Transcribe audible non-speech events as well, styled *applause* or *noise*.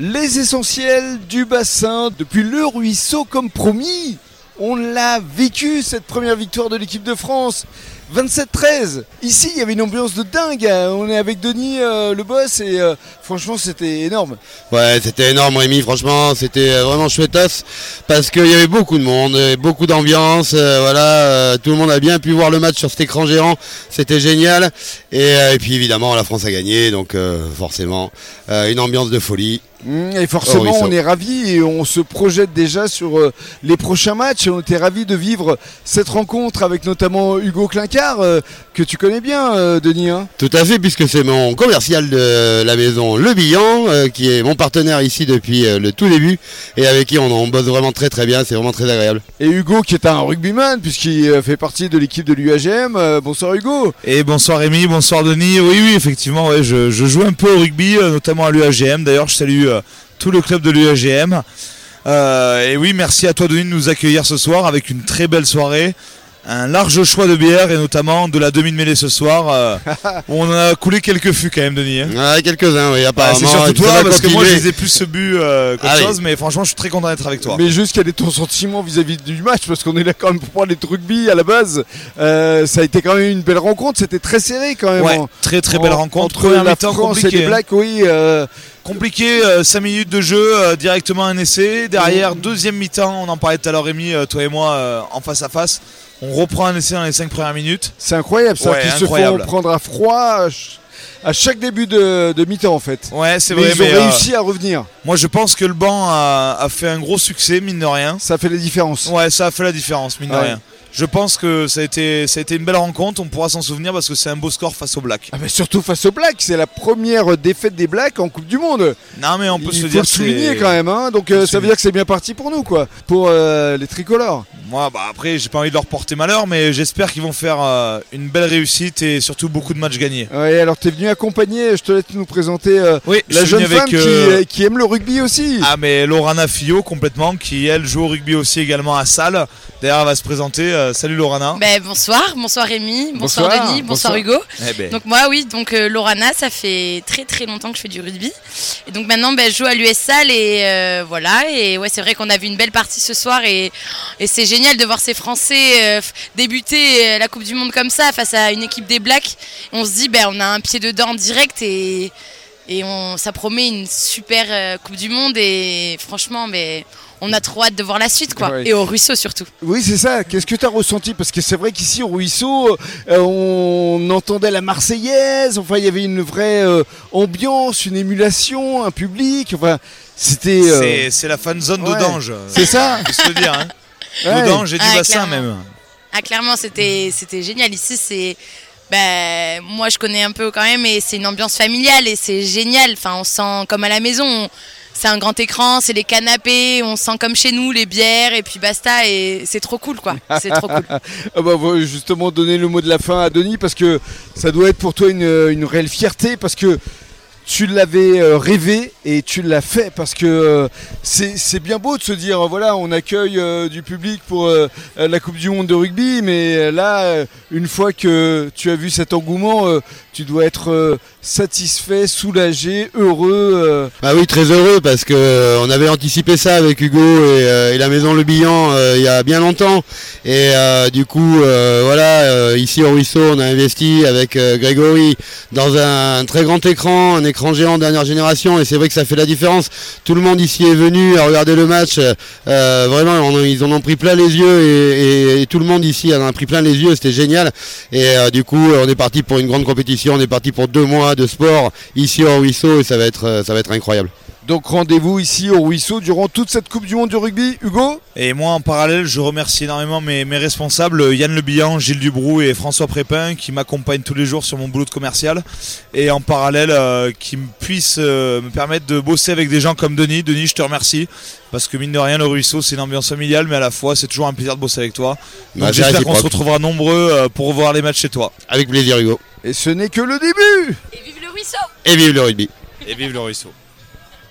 Les essentiels du bassin depuis le ruisseau comme promis. On l'a vécu cette première victoire de l'équipe de France. 27-13. Ici, il y avait une ambiance de dingue. On est avec Denis, euh, le boss, et euh, franchement, c'était énorme. Ouais, c'était énorme, Rémi. Franchement, c'était euh, vraiment chouettasse parce qu'il y avait beaucoup de monde, beaucoup d'ambiance. voilà, tout le monde a bien pu voir le match sur cet écran géant. C'était génial. Et, puis évidemment, la France a gagné, donc forcément, une ambiance de folie. Mmh, Et forcément, Oh, on est ravis et on se projette déjà sur euh, les prochains matchs. On était ravis de vivre cette rencontre avec notamment Hugo Clincard, euh, que tu connais bien, euh, Denis. hein. Tout à fait, puisque c'est mon commercial de la maison Le Billan, qui est mon partenaire ici depuis le tout début, et avec qui on, on bosse vraiment très très bien, c'est vraiment très agréable. Et Hugo, qui est un rugbyman, puisqu'il fait partie de l'équipe de l'UAGM. Bonsoir Hugo. Et bonsoir Rémi, bonsoir Denis. Oui, oui, effectivement, ouais, je, je joue un peu au rugby, notamment à l'UAGM. D'ailleurs, je salue euh, tout le club de l'UAGM. Euh, et oui, merci à toi de nous accueillir ce soir avec une très belle soirée. Un large choix de bières et notamment de la demi-mêlée ce soir. euh, *laughs* où on a coulé quelques fûts quand même, Denis. hein. Quelques-uns, oui, Ah, apparemment. c'est surtout et toi parce que moi je les ai plus bu euh, qu'autre Ah oui. chose, mais franchement je suis très content d'être avec toi. Mais juste quel est ton sentiment vis-à-vis du match Parce qu'on est là quand même pour parler de rugby à la base. Euh, ça a été quand même une belle rencontre. C'était très serré quand même. Ouais, en- très très belle en- rencontre. Entre Première la mi-temps France et compliquée, les hein. Blacks, oui. euh, Compliqué, 5 minutes de jeu, euh, directement un essai. Derrière, deuxième mi-temps, on en parlait tout à l'heure Rémi, euh, toi et moi, euh, en face à face. On reprend un essai dans les 5 premières minutes. C'est incroyable, ça, Ouais, qu'ils se font prendre à froid à ch- à chaque début de, de mi-temps en fait. Ouais, c'est vrai, ils ont euh, réussi à revenir. moi je pense que le banc a, a fait un gros succès, mine de rien. Ça fait la différence. Ouais, ça a fait la différence, mine de rien. Je pense que ça a, été, ça a été une belle rencontre, on pourra s'en souvenir parce que c'est un beau score face aux Blacks. Ah, mais surtout face aux Blacks, c'est la première défaite des Blacks en Coupe du Monde. Non mais on peut Il se faut dire le souligner c'est- quand même. Hein. Donc euh, ça veut dire que c'est bien parti pour nous, quoi. Pour euh, les tricolores. Moi, bah après, j'ai pas envie de leur porter malheur, mais j'espère qu'ils vont faire euh, une belle réussite et surtout beaucoup de matchs gagnés. Ouais, alors t'es venu accompagner, je te laisse nous présenter euh, Oui, la jeune femme avec, qui, euh, qui aime le rugby aussi. Ah mais Lorana Fillot complètement qui elle joue au rugby aussi également à Salle. D'ailleurs elle va se présenter. Euh, salut Lorana. Ben, bonsoir, bonsoir Rémi, bonsoir, Bonsoir, Denis, bonsoir, bonsoir. Hugo. Eh ben, Donc moi oui, donc euh, Lorana, ça fait très très longtemps que je fais du rugby. Et donc maintenant ben, je joue à l'US Salle et euh, voilà. Et ouais c'est vrai qu'on a vu une belle partie ce soir et, et c'est génial de voir ces Français euh, débuter euh, la Coupe du Monde comme ça face à une équipe des Blacks. On se dit ben on a un pied dedans direct et, et on, ça promet une super euh, Coupe du Monde et franchement ben, on a trop hâte de voir la suite quoi. Ouais. Et au ruisseau surtout. Oui, c'est ça. Qu'est-ce que tu as ressenti? Parce que c'est vrai qu'ici au Ruisseau, euh, on entendait la Marseillaise. Enfin, il y avait une vraie euh, ambiance, une émulation, un public. Enfin, c'était. euh, c'est, la fan zone ouais. d'Audange. c'est ça. *laughs* Je dire. Hein. Ouais. D'Audange et du Ah, bassin clairement. même. Ah clairement c'était génial ici c'est ben moi je connais un peu quand même et c'est une ambiance familiale et c'est génial enfin on sent comme à la maison c'est un grand écran c'est les canapés on sent comme chez nous les bières et puis basta et c'est trop cool quoi c'est trop cool *laughs* Ah bah, justement, donner le mot de la fin à Denis parce que ça doit être pour toi une, une réelle fierté parce que tu l'avais euh, rêvé et tu l'as fait parce que euh, c'est bien beau de se dire euh, voilà on accueille euh, du public pour la Coupe du Monde de rugby mais là une fois que tu as vu cet engouement tu dois être satisfait, soulagé, heureux. euh. Ah oui, très heureux parce que on avait anticipé ça avec Hugo et, la maison Le Billan il y a bien longtemps. Et du coup, voilà, ici au Ruisseau, on a investi avec Grégory dans un très grand écran, un écran géant dernière génération. Et c'est vrai que ça fait la différence. Tout le monde ici est venu à regarder le match. Euh, vraiment, on- ils en ont pris plein les yeux et, tout le monde ici en a pris plein les yeux. C'était génial. Et euh, du coup, on est parti pour une grande compétition. On est parti pour deux mois de sport ici au Ruisseau et euh, ça va être incroyable. Donc rendez-vous ici au Ruisseau durant toute cette Coupe du Monde du rugby. Hugo Et moi en parallèle je remercie énormément mes, mes responsables Yann Le Bihan, Gilles Dubrou et François Prépin qui m'accompagnent tous les jours sur mon boulot de commercial. Et en parallèle euh, qui me puissent euh, me permettre de bosser avec des gens comme Denis. Denis je te remercie. Parce que mine de rien le ruisseau c'est une ambiance familiale mais à la fois c'est toujours un plaisir de bosser avec toi. Bah, j'espère qu'on se retrouvera nombreux euh, pour voir les matchs chez toi. Avec plaisir Hugo. Et ce n'est que le début et vive le ruisseau Et vive le rugby. Et vive le ruisseau.